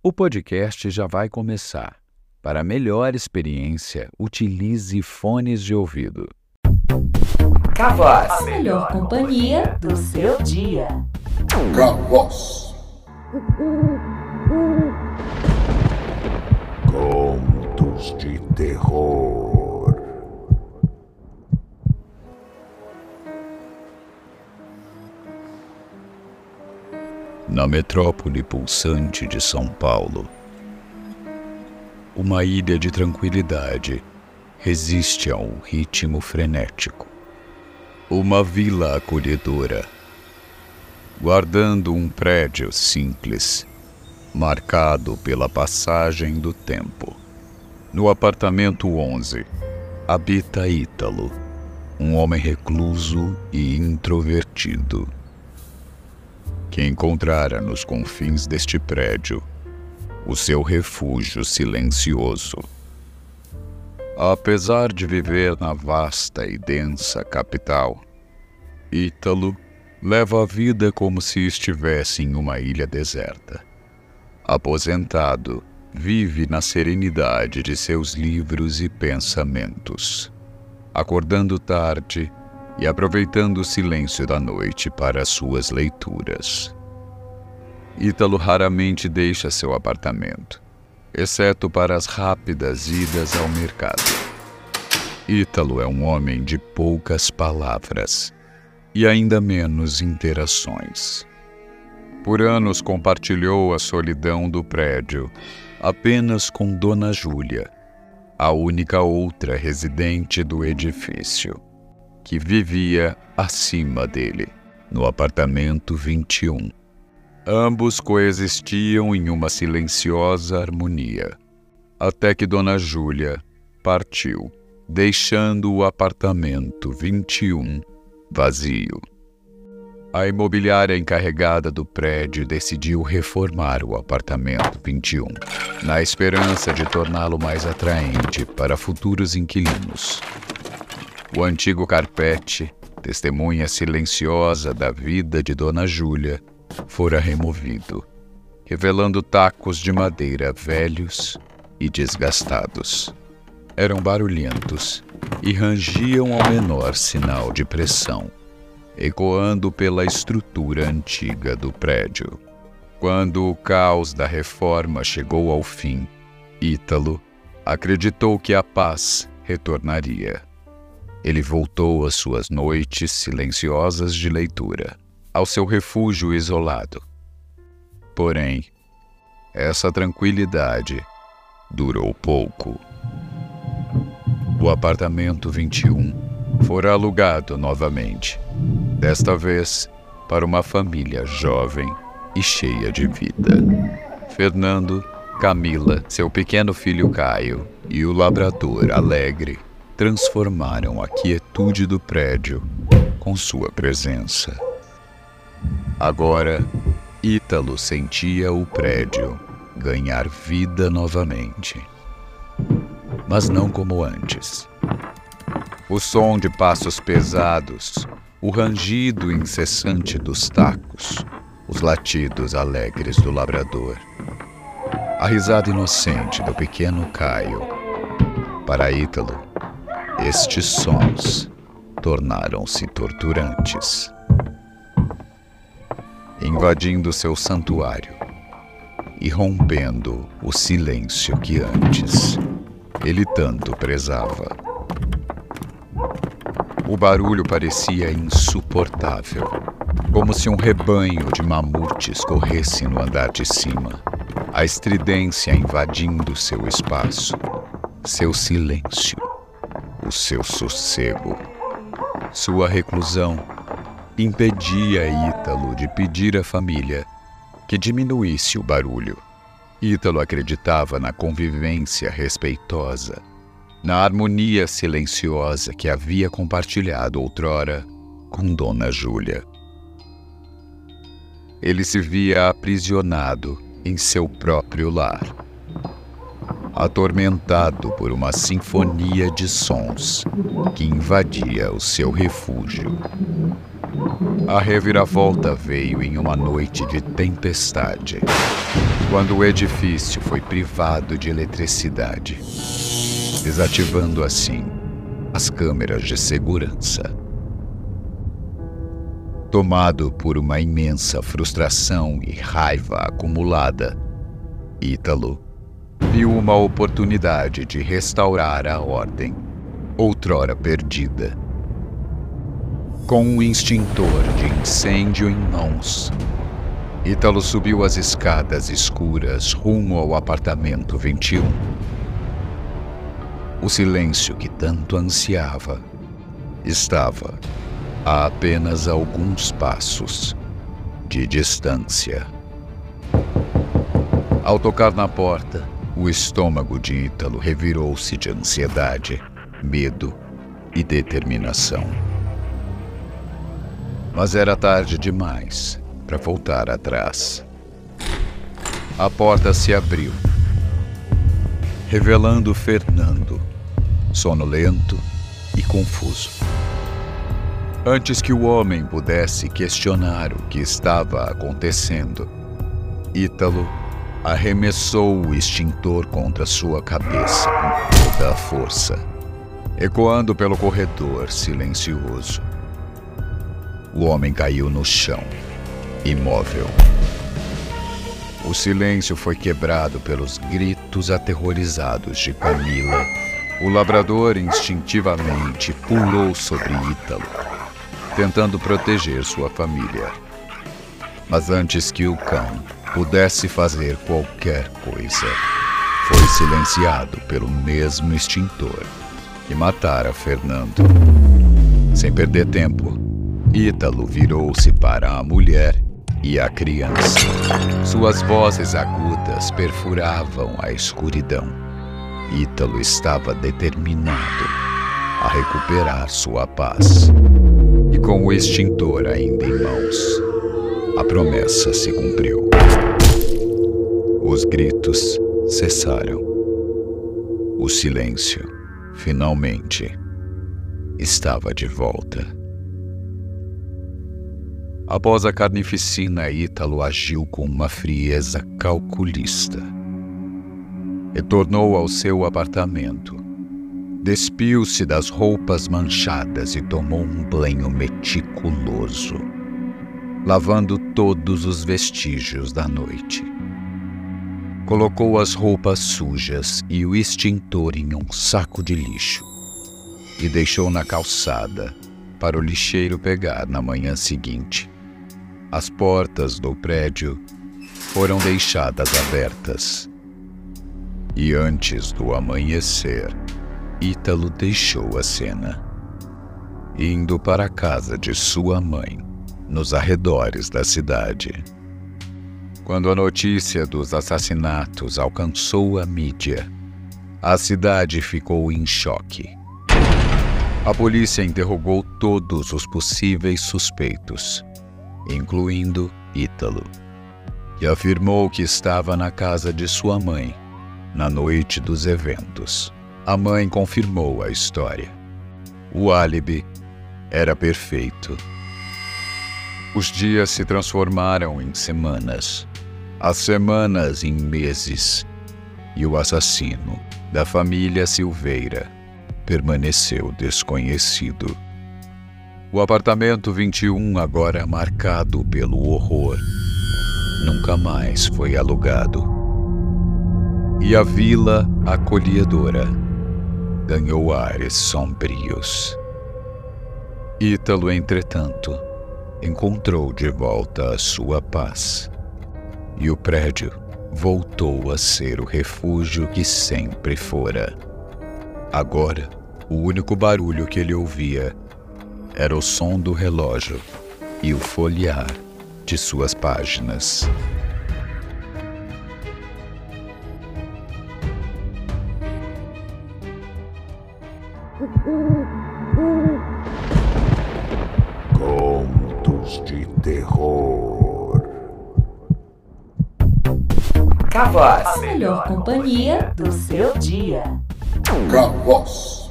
O podcast já vai começar. Para melhor experiência, utilize fones de ouvido. Cavoz. A melhor companhia do seu dia. Cavoz. Contos de terror. Na metrópole pulsante de São Paulo, uma ilha de tranquilidade resiste a um ritmo frenético. Uma vila acolhedora, guardando um prédio simples, marcado pela passagem do tempo. No apartamento 11, habita Ítalo, um homem recluso e introvertido que encontrara nos confins deste prédio o seu refúgio silencioso. Apesar de viver na vasta e densa capital, Ítalo leva a vida como se estivesse em uma ilha deserta. Aposentado, vive na serenidade de seus livros e pensamentos, acordando tarde e aproveitando o silêncio da noite para suas leituras. Ítalo raramente deixa seu apartamento, exceto para as rápidas idas ao mercado. Ítalo é um homem de poucas palavras e ainda menos interações. Por anos compartilhou a solidão do prédio apenas com Dona Júlia, a única outra residente do edifício que vivia acima dele, no apartamento 21. Ambos coexistiam em uma silenciosa harmonia, até que Dona Júlia partiu, deixando o apartamento 21 vazio. A imobiliária encarregada do prédio decidiu reformar o apartamento 21, na esperança de torná-lo mais atraente para futuros inquilinos. O antigo carpete, testemunha silenciosa da vida de Dona Júlia, fora removido, revelando tacos de madeira velhos e desgastados. Eram barulhentos e rangiam ao menor sinal de pressão, ecoando pela estrutura antiga do prédio. Quando o caos da reforma chegou ao fim, Ítalo acreditou que a paz retornaria. Ele voltou às suas noites silenciosas de leitura, ao seu refúgio isolado. Porém, essa tranquilidade durou pouco. O apartamento 21 fora alugado novamente, desta vez para uma família jovem e cheia de vida. Fernando, Camila, seu pequeno filho Caio e o labrador alegre transformaram a quietude do prédio com sua presença. Agora, Ítalo sentia o prédio ganhar vida novamente. Mas não como antes. O som de passos pesados, o rangido incessante dos tacos, os latidos alegres do labrador, a risada inocente do pequeno Caio. Para Ítalo, estes sons tornaram-se torturantes. Invadindo seu santuário e rompendo o silêncio que antes ele tanto prezava. O barulho parecia insuportável, como se um rebanho de mamutes corresse no andar de cima, a estridência invadindo seu espaço, seu silêncio o seu sossego. Sua reclusão impedia Ítalo de pedir à família que diminuísse o barulho. Ítalo acreditava na convivência respeitosa, na harmonia silenciosa que havia compartilhado outrora com Dona Júlia. Ele se via aprisionado em seu próprio lar atormentado por uma sinfonia de sons que invadia o seu refúgio. A reviravolta veio em uma noite de tempestade. quando o edifício foi privado de eletricidade, desativando assim as câmeras de segurança. Tomado por uma imensa frustração e raiva acumulada, Ítalo viu uma oportunidade de restaurar a ordem, outrora perdida. Com um extintor de incêndio em mãos, Ítalo subiu as escadas escuras rumo ao apartamento 21. O silêncio que tanto ansiava estava a apenas alguns passos de distância. Ao tocar na porta, o estômago de Ítalo revirou-se de ansiedade, medo e determinação. Mas era tarde demais para voltar atrás. A porta se abriu, revelando Fernando, sonolento e confuso. Antes que o homem pudesse questionar o que estava acontecendo, Ítalo arremessou o extintor contra sua cabeça com toda a força, ecoando pelo corredor silencioso. O homem caiu no chão, imóvel. O silêncio foi quebrado pelos gritos aterrorizados de Camila. O labrador instintivamente pulou sobre Ítalo, tentando proteger sua família. Mas antes que o cão pudesse fazer qualquer coisa, foi silenciado pelo mesmo extintor que matara Fernando. Sem perder tempo, Ítalo virou-se para a mulher e a criança. Suas vozes agudas perfuravam a escuridão. Ítalo estava determinado a recuperar sua paz. E com o extintor ainda em mãos, a promessa se cumpriu. Os gritos cessaram. O silêncio, finalmente, estava de volta. Após a carnificina, Ítalo agiu com uma frieza calculista. Retornou ao seu apartamento. Despiu-se das roupas manchadas e tomou um banho meticuloso, lavando todos os vestígios da noite. Colocou as roupas sujas e o extintor em um saco de lixo e deixou na calçada para o lixeiro pegar na manhã seguinte. As portas do prédio foram deixadas abertas. E antes do amanhecer, Ítalo deixou a cena, indo para a casa de sua mãe, nos arredores da cidade. Quando a notícia dos assassinatos alcançou a mídia, a cidade ficou em choque. A polícia interrogou todos os possíveis suspeitos incluindo Ítalo, e afirmou que estava na casa de sua mãe na noite dos eventos. A mãe confirmou a história. O álibi era perfeito. Os dias se transformaram em semanas, as semanas em meses, e o assassino da família Silveira permaneceu desconhecido. O apartamento 21, agora marcado pelo horror, nunca mais foi alugado. E a vila acolhedora ganhou ares sombrios. Ítalo, entretanto, encontrou de volta a sua paz. E o prédio voltou a ser o refúgio que sempre fora. Agora, o único barulho que ele ouvia era o som do relógio e o folhear de suas páginas. Contos de terror. Cavoz. A melhor companhia do seu dia. Cavoz.